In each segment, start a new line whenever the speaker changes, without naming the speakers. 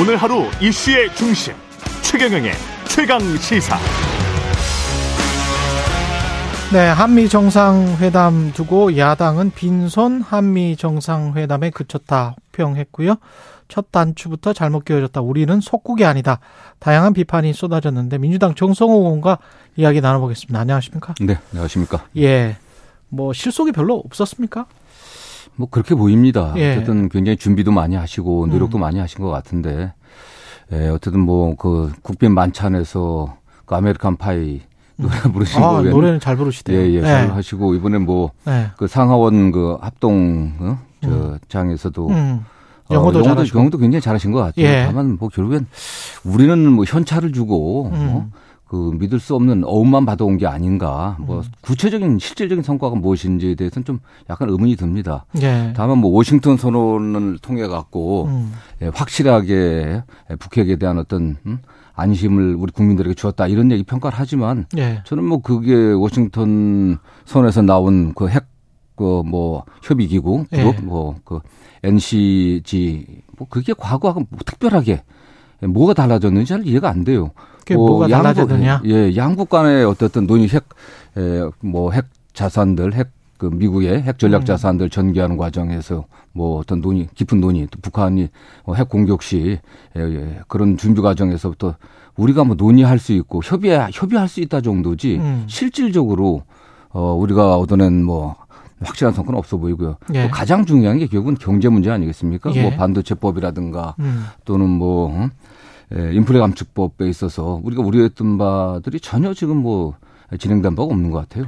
오늘 하루 이슈의 중심 최경영의 최강 시사.
네, 한미 정상회담 두고 야당은 빈손 한미 정상회담에 그쳤다 호평했고요. 첫 단추부터 잘못 끼워졌다. 우리는 속국이 아니다. 다양한 비판이 쏟아졌는데 민주당 정성호 의원과 이야기 나눠보겠습니다. 안녕하십니까?
네, 안녕하십니까?
예, 뭐 실속이 별로 없었습니까?
뭐 그렇게 보입니다.
예.
어쨌든 굉장히 준비도 많이 하시고 노력도 많이 하신 것 같은데, 예, 어쨌든 뭐 그 국빈 만찬에서 그 American Pie 노래 부르신
아,
거
노래는 잘 부르시대요.
예, 예,
예.
잘 하시고 이번에 뭐그
네.
상하원 그 합동 어? 저 장에서도
음.
어,
영어도
영어도. 영어도 굉장히 잘하신 것 같아요.
예.
다만 뭐 결국엔 우리는 뭐 현찰을 주고
음.
어? 그 믿을 수 없는 어음만 받아온 게 아닌가. 뭐
음.
구체적인 실질적인 성과가 무엇인지에 대해서는 좀 약간 의문이 듭니다.
예.
다만 뭐 워싱턴 선언을 통해 갖고
음.
예, 확실하게 북핵에 대한 어떤 음? 안심을 우리 국민들에게 주었다 이런 얘기 평가를 하지만
예.
저는 뭐 그게 워싱턴 선에서 나온 그 핵 그 뭐 협의 기구
예.
그룹 뭐그 NCG 뭐 그게 과거하고 뭐 특별하게 뭐가 달라졌는지 잘 이해가 안 돼요.
그게 뭐가 달라졌느냐?
예, 양국 간의 어쨌든 논의 핵뭐핵 자산들 핵 그 미국의 핵 전략
음.
자산들 전개하는 과정에서 뭐 어떤 논의 깊은 논의 또 북한이 뭐핵 공격 시 예, 예, 그런 준비 과정에서부터 우리가 뭐 논의할 수 있고 협의 협의할 수 있다 정도지
음.
실질적으로 어 우리가 얻어낸 뭐 확실한 성과는 없어 보이고요.
예.
또 가장 중요한 게 결국은 경제 문제 아니겠습니까?
예.
뭐 반도체법이라든가
음.
또는 뭐 어? 예, 인플레 감축법에 있어서 우리가 우려했던 바들이 전혀 지금 뭐 진행된 바가 없는 것 같아요.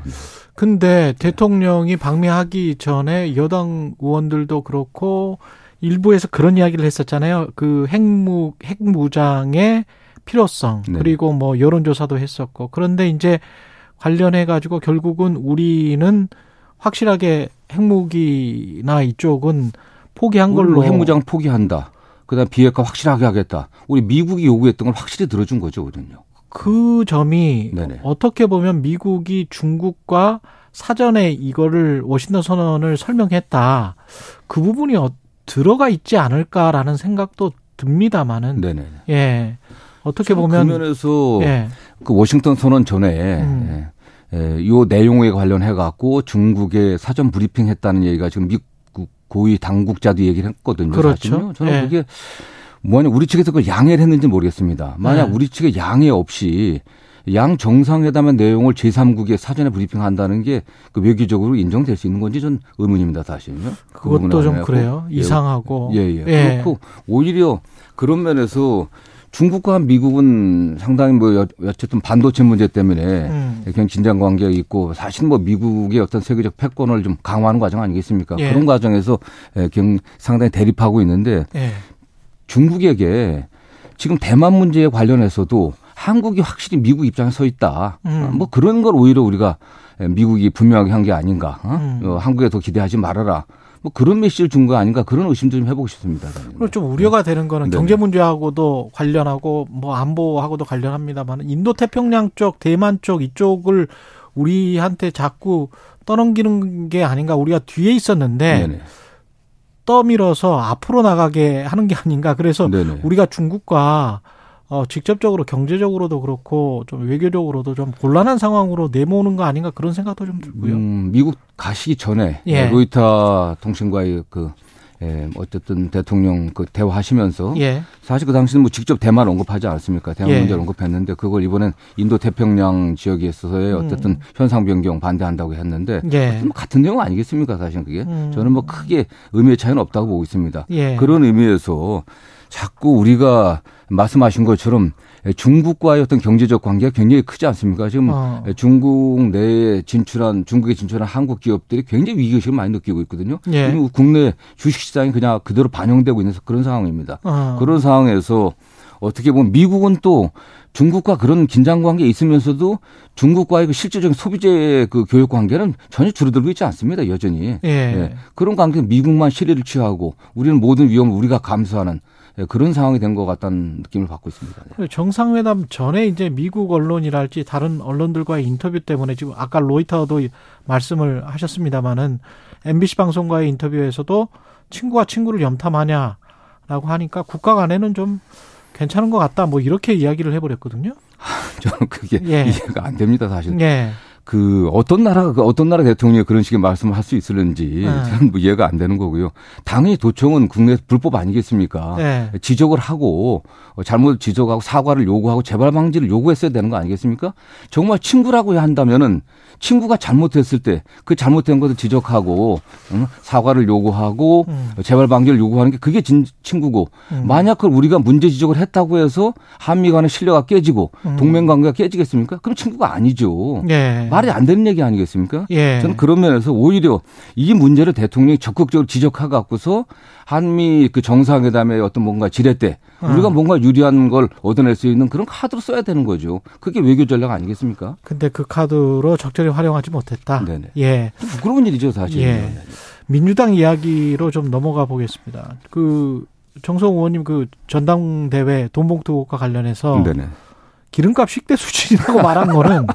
근데 대통령이 방미하기 전에 여당 의원들도 그렇고 일부에서 그런 이야기를 했었잖아요. 그 핵무 핵무장의 필요성
네.
그리고 뭐 여론조사도 했었고 그런데 이제 관련해 가지고 결국은 우리는 확실하게 핵무기나 이쪽은 포기한 걸로
핵무장 포기한다. 그다음 비핵화 확실하게 하겠다. 우리 미국이 요구했던 걸 확실히 들어준 거죠, 우리는요.
그 점이
네네.
어떻게 보면 미국이 중국과 사전에 이거를 워싱턴 선언을 설명했다. 그 부분이 어, 들어가 있지 않을까라는 생각도 듭니다만은
네네.
예. 어떻게
그
보면
면에서
예.
그 워싱턴 선언 전에
음.
예, 예, 요 내용에 관련해 갖고 중국에 사전 브리핑 했다는 얘기가 지금 미국 고위 당국자도 얘기를 했거든요.
그렇죠.
사실은요. 저는
예.
그게 뭐냐 우리 측에서 그걸 양해를 했는지 모르겠습니다. 만약
네.
우리 측에 양해 없이 양 정상회담의 내용을 제3국에 사전에 브리핑한다는 게 그 외교적으로 인정될 수 있는 건지 전 의문입니다, 사실은요. 그
그것도 좀
하나고.
그래요.
예,
이상하고
예, 예. 그렇고 오히려 그런 면에서 중국과 미국은 상당히 뭐 여- 어쨌든 반도체 문제 때문에
음.
그냥 긴장 관계가 있고 사실 뭐 미국의 어떤 세계적 패권을 좀 강화하는 과정 아니겠습니까?
예.
그런 과정에서 예, 경- 상당히 대립하고 있는데
예.
중국에게 지금 대만 문제에 관련해서도 한국이 확실히 미국 입장에 서 있다.
음.
뭐 그런 걸 오히려 우리가 미국이 분명하게 한 게 아닌가. 어?
음.
어, 한국에 더 기대하지 말아라. 뭐 그런 메시지를 준 거 아닌가 그런 의심도 좀 해보고 싶습니다.
그리고 좀 우려가 되는 거는
네.
경제 문제하고도 관련하고 뭐 안보하고도 관련합니다만 인도 태평양 쪽, 대만 쪽 이쪽을 우리한테 자꾸 떠넘기는 게 아닌가 우리가 뒤에 있었는데
네네.
떠밀어서 앞으로 나가게 하는 게 아닌가. 그래서
네네.
우리가 중국과 어, 직접적으로 경제적으로도 그렇고 좀 외교적으로도 좀 곤란한 상황으로 내모는 거 아닌가 그런 생각도 좀 들고요.
음, 미국 가시기 전에
예.
로이터 통신과의 그 예, 어쨌든 대통령 그 대화하시면서
예.
사실 그 당시는 뭐 직접 대만 언급하지 않았습니까? 대만
예.
문제를 언급했는데 그걸 이번엔 인도 태평양 지역에 있어서의
음.
어쨌든 현상 변경 반대한다고 했는데
예.
뭐 같은 내용 아니겠습니까? 사실 그게
음.
저는 뭐 크게 의미의 차이는 없다고 보고 있습니다.
예.
그런 의미에서 자꾸 우리가 말씀하신 것처럼 중국과의 어떤 경제적 관계가 굉장히 크지 않습니까? 지금
어.
중국 내에 진출한 중국에 진출한 한국 기업들이 굉장히 위기의식을 많이 느끼고 있거든요.
예.
그리고 국내 주식시장이 그냥 그대로 반영되고 있는 그런 상황입니다.
어.
그런 상황에서 어떻게 보면 미국은 또 중국과 그런 긴장 관계에 있으면서도 중국과의 그 실질적인 소비재 그 교육 관계는 전혀 줄어들고 있지 않습니다. 여전히.
예.
예. 그런 관계는 미국만 실리를 취하고 우리는 모든 위험을 우리가 감수하는 예, 그런 상황이 된 것 같다는 느낌을 받고 있습니다. 네.
정상회담 전에 이제 미국 언론이랄지 다른 언론들과의 인터뷰 때문에 지금 아까 로이터도 말씀을 하셨습니다마는 MBC 방송과의 인터뷰에서도 친구와 친구를 염탐하냐라는 라고 하니까 국가 간에는 좀 괜찮은 것 같다. 뭐 이렇게 이야기를 해버렸거든요.
저는 그게
예.
이해가 안 됩니다, 사실.
예.
그 어떤 나라가 그 어떤 나라 대통령이 그런 식의 말씀을 할 수 있을는지
네.
저는 뭐 이해가 안 되는 거고요. 당연히 도청은 국내 불법 아니겠습니까?
예.
지적을 하고 어, 잘못 지적하고 사과를 요구하고 재발 방지를 요구했어야 되는 거 아니겠습니까? 정말 친구라고 한다면은 친구가 잘못했을 때 그 잘못된 것을 지적하고 응? 사과를 요구하고
음.
재발 방지를 요구하는 게 그게 진 친구고
음.
만약 그걸 우리가 문제 지적을 했다고 해서 한미 간의 신뢰가 깨지고
음.
동맹 관계가 깨지겠습니까? 그럼 친구가 아니죠.
예.
말이 안 되는 얘기 아니겠습니까?
예.
저는 그런 면에서 오히려 이 문제를 대통령이 적극적으로 지적해 갖고서 한미 그 정상회담의 어떤 뭔가 지뢰 때 우리가
어.
뭔가 유리한 걸 얻어낼 수 있는 그런 카드로 써야 되는 거죠. 그게 외교 전략 아니겠습니까?
근데 그 카드로 적절히 활용하지 못했다.
네네.
예.
좀 부끄러운 일이죠, 사실.
예. 민주당 이야기로 좀 넘어가 보겠습니다. 그 정성 의원님 그 전당대회 돈봉투과 관련해서
네네.
기름값 식대 수준이라고 말한 거는
뭐.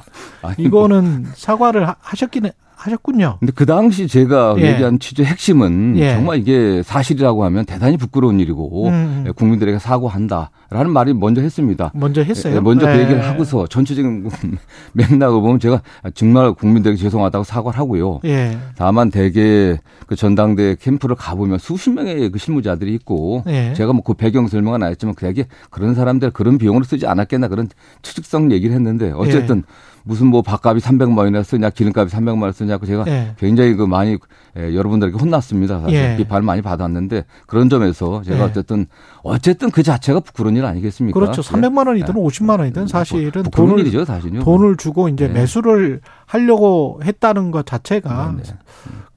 이거는 사과를 하- 하셨기는 하셨군요.
근데 그 당시 제가
예.
얘기한 취재 핵심은
예.
정말 이게 사실이라고 하면 대단히 부끄러운 일이고
음.
예, 국민들에게 사과한다라는 말이 먼저 했습니다.
먼저 했어요.
예, 먼저 그
예.
얘기를 하고서 전체적인 맥락을 보면 제가 정말 국민들에게 죄송하다고 사과를 하고요.
예.
다만 대개 그 전당대 캠프를 가보면 수십 명의 그 실무자들이 있고
예.
제가 뭐 그 배경 설명은 안 했지만 그게 그런 사람들 그런 비용으로 쓰지 않았겠나 그런 추측성 얘기를 했는데 어쨌든 무슨 뭐 밥값이 300만 원이나 쓰냐 기름값이 300만 원 쓰냐고 제가
예.
굉장히 그 많이 예, 여러분들에게 혼났습니다. 사실
예.
비판을 많이 받았는데 그런 점에서 제가
예.
어쨌든 어쨌든 그 자체가 부끄러운 일 아니겠습니까?
그렇죠. 300만 원이든
예.
50만 원이든 사실은
부끄러운
돈을
일이죠, 사실요.
돈을 주고 이제
네.
매수를 하려고 했다는 것 자체가
네, 네.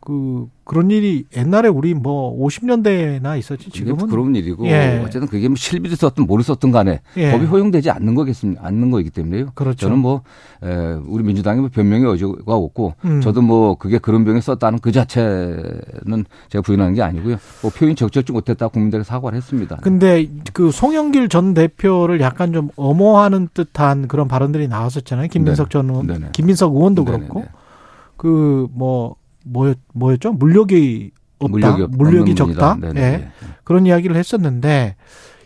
그 그런 일이 옛날에 우리 뭐 50년대나 있었지 지금은
부끄러운 일이고
예.
어쨌든 그게 뭐 실비를 썼든 뭐를 썼든 간에
예.
법이 허용되지 않는 거겠습니다. 않는 거이기 때문에요.
그렇죠.
저는 뭐 에, 우리 민주당이 뭐 변명의 여지가 없고
음.
저도 뭐 그게 그런 병에 썼다는 그 자체는 제가 부인하는 게 아니고요. 뭐 표현이 적절치 못했다 고 국민들에게 사과를 했습니다.
근데 그 송영길 전 대표를 약간 좀 엄호하는 듯한 그런 발언들이 나왔었잖아요. 김민석 전 의원,
네네.
김민석 의원도
네네네.
그렇고 그 뭐 뭐였 뭐였죠? 물력이 없다,
물력이, 없-
물력이 적다. 예.
네네.
그런 이야기를 했었는데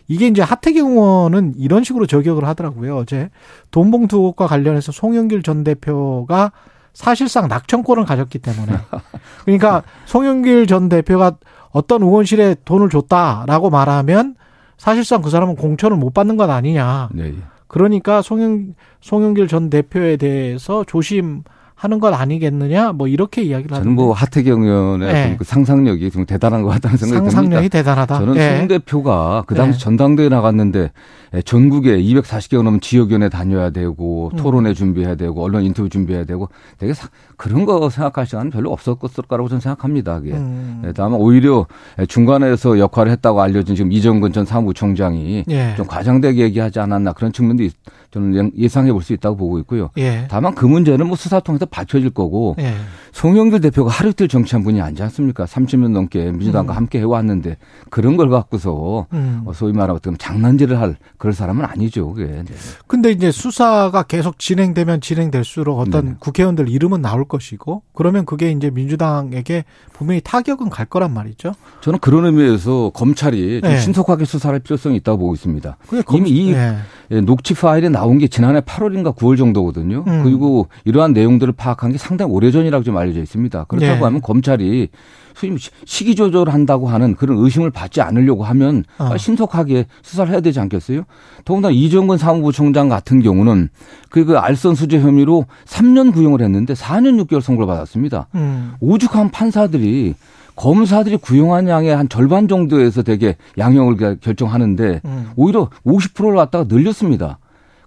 이게 이제 하태경 의원은 이런 식으로 저격을 하더라고요. 어제 돈봉투 의혹과 관련해서 송영길 전 대표가 사실상 낙천권을 가졌기 때문에 그러니까 송영길 전 대표가 어떤 의원실에 돈을 줬다라고 말하면 사실상 그 사람은 공천을 못 받는 것 아니냐.
네.
그러니까 송영 송영길 전 대표에 대해서 조심 하는 것 아니겠느냐. 뭐 이렇게 이야기를
저는
하는데
뭐 하태경 의원의
네.
그 상상력이 좀 대단한 것 같다는 생각이 듭니다.
상상력이 대단하다.
저는
예.
송 대표가 그 당시
네.
전당대회 나갔는데 예, 전국에 240개가 넘는 지역위원회 다녀야 되고
음.
토론회 준비해야 되고 언론 인터뷰 준비해야 되고 되게 사- 그런 거 생각할 시간은 별로 없었을 거라고 저는 생각합니다. 그게.
음.
예, 다만 오히려 중간에서 역할을 했다고 알려진 지금 이정근 전 사무총장이
예.
좀 과장되게 얘기하지 않았나 그런 측면도 있- 저는 예상해 볼 수 있다고 보고 있고요.
예.
다만 그 문제는 뭐 수사 통해서 밝혀질 거고
예.
송영길 대표가 하루 이틀 정치한 분이 아니지 않습니까? 30년 넘게 민주당과
음.
함께 해왔는데 그런 걸 갖고서
음.
어, 소위 말하면 어떤 장난질을 할 그럴 사람은 아니죠. 그게. 네.
근데 이제 수사가 계속 진행되면 진행될수록 어떤
네네.
국회의원들 이름은 나올 것이고 그러면 그게 이제 민주당에게 분명히 타격은 갈 거란 말이죠.
저는 그런 의미에서 검찰이 좀
네.
신속하게 수사할 필요성이 있다고 보고 있습니다. 이미 이
예.
예, 녹취 파일이 나온 게 지난해 8월인가 9월 정도거든요.
음.
그리고 이러한 내용들을 파악한 게 상당히 오래전이라고 좀 알려져 있습니다. 그렇다고
네.
하면 검찰이 소위 시- 시기 조절한다고 하는 그런 의심을 받지 않으려고 하면
어.
신속하게 수사를 해야 되지 않겠어요? 더군다나 이정근 사무부총장 같은 경우는 그, 그 알선 수재 혐의로 3년 구형을 했는데 4년 6개월 선고를 받았습니다.
음.
오죽한 판사들이 검사들이 구형한 양의 한 절반 정도에서 되게 양형을 겨- 결정하는데
음.
오히려 50%를 갖다가 늘렸습니다.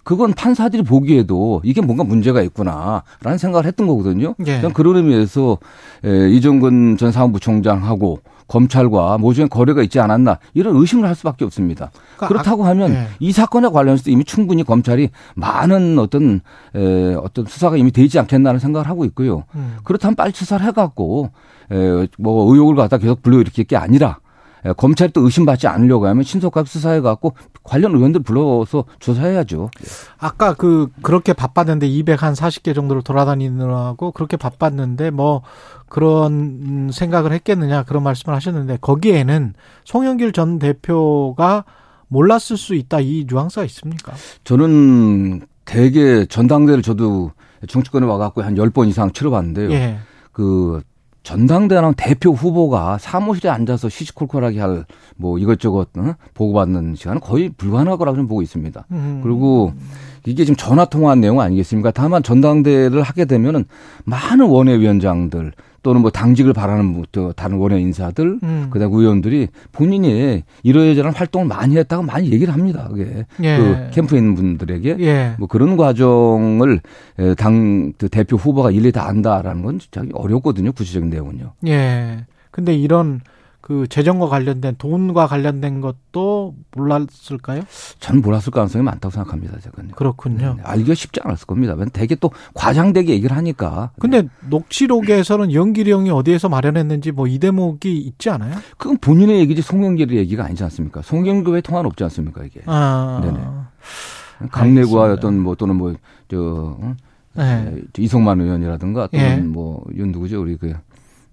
그건 판사들이 보기에도 이게 뭔가 문제가 있구나라는 생각을 했던 거거든요.
예.
그런 의미에서 에, 이정근 전 사무부총장하고 검찰과 모종의 거래가 있지 않았나 이런 의심을 할 수밖에 없습니다.
그러니까
그렇다고 하면
예.
이 사건에 관련해서 이미 충분히 검찰이 많은 어떤 에, 어떤 수사가 이미 되지 않겠나는 생각을 하고 있고요.
음.
그렇다면 빨리 수사를 해갖고 에, 뭐 의혹을 갖다 계속 불러일으킬 게 아니라 에, 검찰이 또 의심받지 않으려고 하면 신속하게 수사해갖고 관련 의원들 불러서 조사해야죠.
아까 그 그렇게 바빴는데 200한 40개 정도를 돌아다니느라고 그렇게 바빴는데 뭐 그런 생각을 했겠느냐 그런 말씀을 하셨는데 거기에는 송영길 전 대표가 몰랐을 수 있다 이 뉘앙스가 있습니까?
저는 대개 전당대회를 저도 정치권에 와갖고 한 10번 이상 치러봤는데요.
예.
그 전당대회랑 대표 후보가 사무실에 앉아서 시시콜콜하게 할 뭐 이것저것 어? 보고받는 시간은 거의 불가능할 거라고 좀 보고 있습니다.
음.
그리고 이게 지금 전화 통화한 내용 아니겠습니까? 다만 전당대회를 하게 되면은 많은 원외위원장들 또는 뭐 당직을 바라는 또 다른 원외 인사들
음.
그다음 의원들이 본인이 이러저러한 활동을 많이 했다고 많이 얘기를 합니다. 그게
예.
그 캠프에 있는 분들에게
예.
뭐 그런 과정을 당그 대표 후보가 일일이 다 안다라는 건 진짜 어렵거든요. 구체적인 내용은요.
예. 근데 이런 그 재정과 관련된 돈과 관련된 것도 몰랐을까요?
저는 몰랐을 가능성이 많다고 생각합니다. 제가요.
그렇군요.
네, 알기가 쉽지 않았을 겁니다. 되게 또 과장되게 얘기를 하니까.
근데 녹취록에서는 연길이 형이 어디에서 마련했는지 뭐 이 대목이 있지 않아요?
그건 본인의 얘기지 송영길의 얘기가 아니지 않습니까? 송영길과의 통화는 없지 않습니까 이게.
아.
네네. 강내구와. 어떤 뭐 또는 뭐저 어?
네.
이성만 의원이라든가 또는
예.
뭐윤 누구죠 우리 그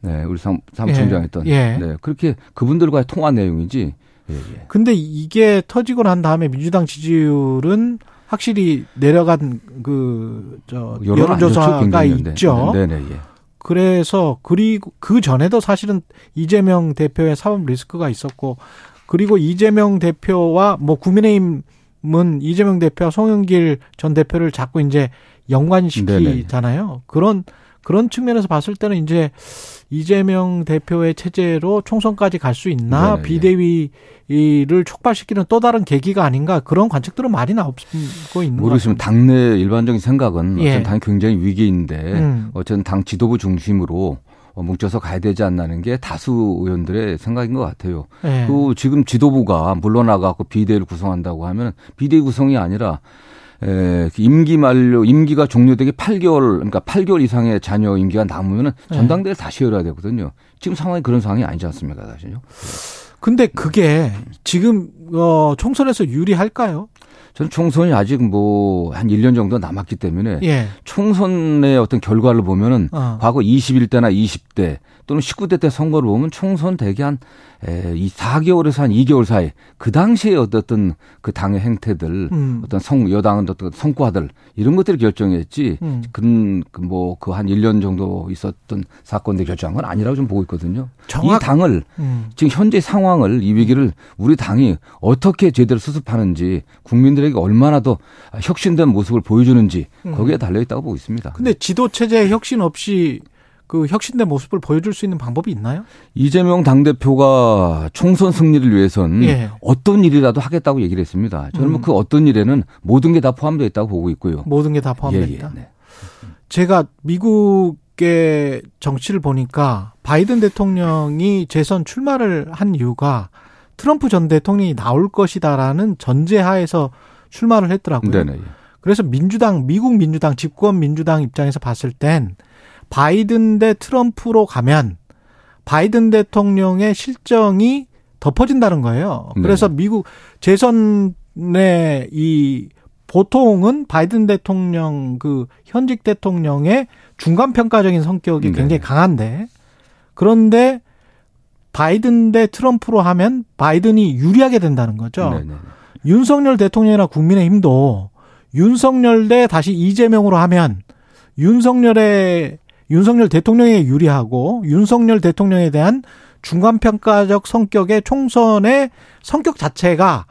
네, 우리 삼, 사무총장
예.
했던
예.
네, 그렇게 그분들과의 통화 내용이지. 예, 예.
근데 이게 터지고 난 다음에 민주당 지지율은 확실히 내려간 그 저
여론 안 좋죠,
여론조사가.
네,
있죠.
네, 네, 예.
그래서 그리고 그 전에도 사실은 이재명 대표의 사법 리스크가 있었고 그리고 이재명 대표와 뭐 국민의힘은 이재명 대표와 송영길 전 대표를 자꾸 이제 연관시키잖아요. 그런 그런 측면에서 봤을 때는 이제 이재명 대표의 체제로 총선까지 갈 수 있나
네네.
비대위를 촉발시키는 또 다른 계기가 아닌가 그런 관측들은 많이 나오고 있는 같습니다.
당내 일반적인 생각은
예.
어쨌든 당이 굉장히 위기인데
음.
어쨌든 당 지도부 중심으로 어, 뭉쳐서 가야 되지 않나는 게 다수 의원들의 생각인 것 같아요.
예.
그 지금 지도부가 물러나가고 비대위를 구성한다고 하면 비대위 구성이 아니라 에, 그 임기 만료, 임기가 종료되기 8개월, 그러니까 8개월 이상의 자녀 임기가 남으면은
네.
전당대회를 다시 열어야 되거든요. 지금 상황이 그런 상황이 아니지 않습니까, 사실요?
근데 그게 지금 어 총선에서 유리할까요?
저는 총선이 아직 뭐 한 1년 정도 남았기 때문에
예.
총선의 어떤 결과를 보면은
어.
과거 21대나 20대 또는 19대 때 선거를 보면 총선 대개 한 에, 이 4개월에서 한 2개월 사이 그 당시에 어떤 그 당의 행태들
음.
어떤 성 여당은 어떤 성과들 이런 것들을 결정했지
음.
그런 뭐그 한 1년 정도 있었던 사건들 결정한 건 아니라고 좀 보고 있거든요.
정확-
이 당을
음.
지금 현재 상황을 이 위기를 우리 당이 어떻게 제대로 수습하는지 국민들 에게 얼마나 더 혁신된 모습을 보여주는지 거기에 달려 있다고 보고 있습니다.
음. 근데 지도 체제 혁신 없이 그 혁신된 모습을 보여줄 수 있는 방법이 있나요?
이재명 당대표가 총선 승리를 위해선
예.
어떤 일이라도 하겠다고 얘기를 했습니다. 저는 뭐
음.
그 어떤 일에는 모든 게 다 포함되어 있다고 보고 있고요.
모든 게 다 포함됩니다.
예, 예, 네.
제가 미국의 정치를 보니까 바이든 대통령이 재선 출마를 한 이유가 트럼프 전 대통령이 나올 것이다라는 전제하에서 출마를 했더라고요.
네네. 예.
그래서 민주당, 미국 민주당, 집권 민주당 입장에서 봤을 땐 바이든 대 트럼프로 가면 바이든 대통령의 실정이 덮어진다는 거예요.
네.
그래서 미국 재선의 이 보통은 바이든 대통령 그 현직 대통령의 중간 평가적인 성격이
네.
굉장히 강한데 그런데 바이든 대 트럼프로 하면 바이든이 유리하게 된다는 거죠.
네네.
윤석열 대통령이나 국민의힘도 윤석열 대 다시 이재명으로 하면 윤석열의 윤석열 대통령에 유리하고 윤석열 대통령에 대한 중간평가적 성격의 총선의 성격 자체가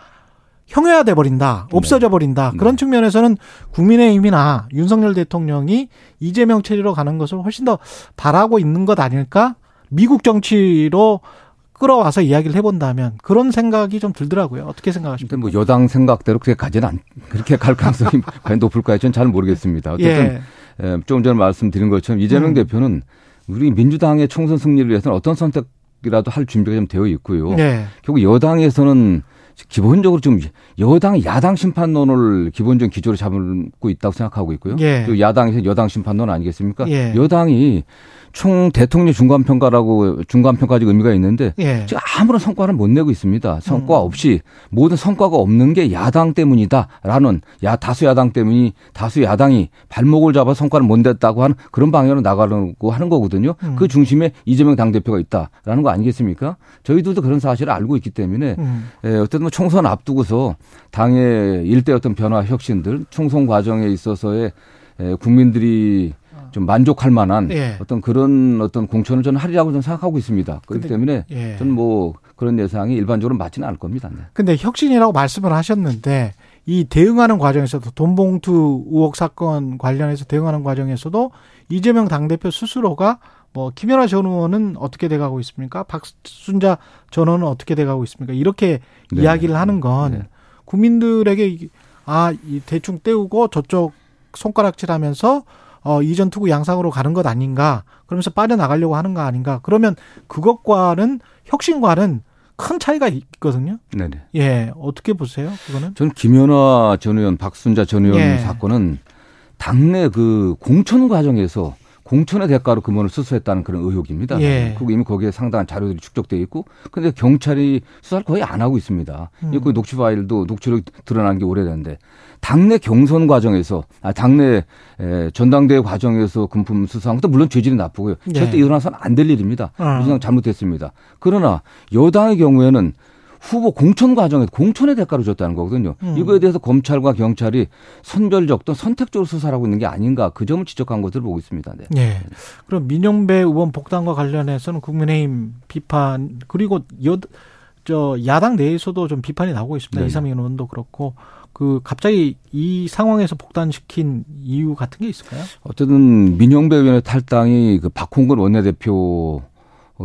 형해화돼 버린다, 없어져 버린다.
네.
그런 측면에서는 국민의힘이나 윤석열 대통령이 이재명 체제로 가는 것을 훨씬 더 바라고 있는 것 아닐까? 미국 정치로 끌어와서 이야기를 해본다면 그런 생각이 좀 들더라고요. 어떻게 생각하십니까?
뭐 여당 생각대로 그렇게 가지는 않, 그렇게 갈 가능성이 과연 높을까요? 저는 잘 모르겠습니다. 어쨌든
예.
예, 조금 전에 말씀드린 것처럼 이재명
음.
대표는 우리 민주당의 총선 승리를 위해서는 어떤 선택이라도 할 준비가 좀 되어 있고요.
네.
결국 여당에서는 기본적으로 좀 여당 야당 심판론을 기본적인 기조로 잡고 있다고 생각하고 있고요.
예.
또 야당에서 여당 심판론 아니겠습니까?
예.
여당이 총 대통령 중간 평가라고 중간 평가적 의미가 있는데
예.
지금 아무런 성과를 못 내고 있습니다. 성과
음.
없이 모든 성과가 없는 게 야당 때문이다라는 야 다수 야당 때문이 다수 야당이 발목을 잡아 성과를 못 냈다고 하는 그런 방향으로 나가려고 하는 거거든요.
음.
그 중심에 이재명 당 대표가 있다라는 거 아니겠습니까? 저희들도 그런 사실을 알고 있기 때문에
음.
예, 어쨌든 뭐 총선 앞두고서 당의 일대 어떤 변화 혁신들 총선 과정에 있어서의 예, 국민들이 좀 만족할 만한
예.
어떤 그런 어떤 공천을 저는 하리라고 저는 생각하고 있습니다. 그렇기
근데-
때문에
예.
저는 뭐 그런 예상이 일반적으로 맞지는 않을 겁니다. 네.
근데 혁신이라고 말씀을 하셨는데 이 대응하는 과정에서도 돈봉투 의혹 사건 관련해서 대응하는 과정에서도 이재명 당대표 스스로가 뭐 김연아 전 의원은 어떻게 돼가고 있습니까? 박순자 전 의원은 어떻게 돼가고 있습니까? 이렇게
네.
이야기를 하는 건
네.
국민들에게 이- 아, 이 대충 떼우고 저쪽 손가락질하면서 어, 이전 투구 양상으로 가는 것 아닌가? 그러면서 빠져나가려고 하는 거 아닌가? 그러면 그것과는 혁신과는 큰 차이가 있거든요.
네네.
예, 어떻게 보세요? 그거는?
저는 김연아 전 의원, 박순자 전 의원
예.
사건은 당내 그 공천 과정에서 공천의 대가로 금원을 수수했다는 그런 의혹입니다.
예.
그리고 이미 거기에 상당한 자료들이 축적돼 있고, 근데 경찰이 수사를 거의 안 하고 있습니다.
음.
그 녹취 파일도 녹취록 드러난 게 오래됐는데 당내 경선 과정에서, 아, 당내 에, 전당대회 과정에서 금품 수사한 것도 물론 죄질이 나쁘고요.
예.
절대 일어나서는 안 될 일입니다.
어.
그냥 잘못됐습니다. 그러나 여당의 경우에는 후보 공천 과정에서 공천의 대가로 줬다는 거거든요.
음.
이거에 대해서 검찰과 경찰이 선별적 또 선택적으로 수사를 하고 있는 게 아닌가 그 점을 지적한 것으로 보고 있습니다. 네.
예. 그럼 민영배 의원 복당과 관련해서는 국민의힘 비판 그리고 여, 저 야당 내에서도 좀 비판이 나오고 있습니다.
네네.
이상민 의원도 그렇고 그 갑자기 이 상황에서 복당시킨 이유 같은 게 있을까요?
어쨌든 민영배 의원의 탈당이 그 박홍근 원내대표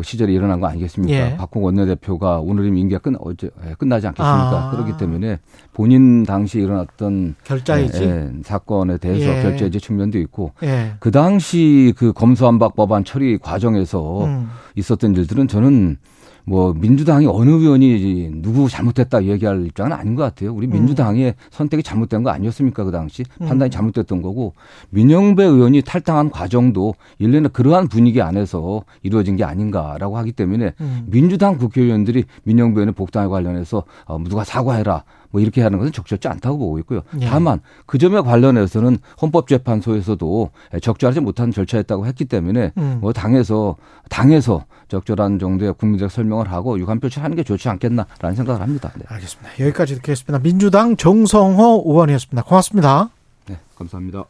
시절에 일어난 거 아니겠습니까?
예.
박홍근 원내대표가 오늘이면 임기가 끝, 어제, 예, 끝나지 않겠습니까?
아.
그렇기 때문에 본인 당시 일어났던
결자이지.
예, 예, 사건에 대해서
예.
결제해지 측면도 있고
예.
그 당시 그 검수안박 법안 처리 과정에서
음.
있었던 일들은 저는 뭐 민주당이 어느 의원이 누구 잘못됐다 얘기할 입장은 아닌 것 같아요. 우리 민주당의 선택이 잘못된 거 아니었습니까 그 당시
음.
판단이 잘못됐던 거고 민영배 의원이 탈당한 과정도 일련의 그러한 분위기 안에서 이루어진 게 아닌가라고 하기 때문에
음.
민주당 국회의원들이 민영배 의원의 복당에 관련해서 어, 누가 사과해라 뭐 이렇게 하는 것은 적절치 않다고 보고 있고요.
예.
다만 그 점에 관련해서는 헌법재판소에서도 적절하지 못한 절차였다고 했기 때문에
음.
뭐 당에서 당에서 적절한 정도의 국민들에게 설명을 하고 유감 표시하는 게 좋지 않겠나라는 생각을 합니다. 네.
알겠습니다. 여기까지 듣겠습니다. 민주당 정성호 의원이었습니다. 고맙습니다.
네, 감사합니다.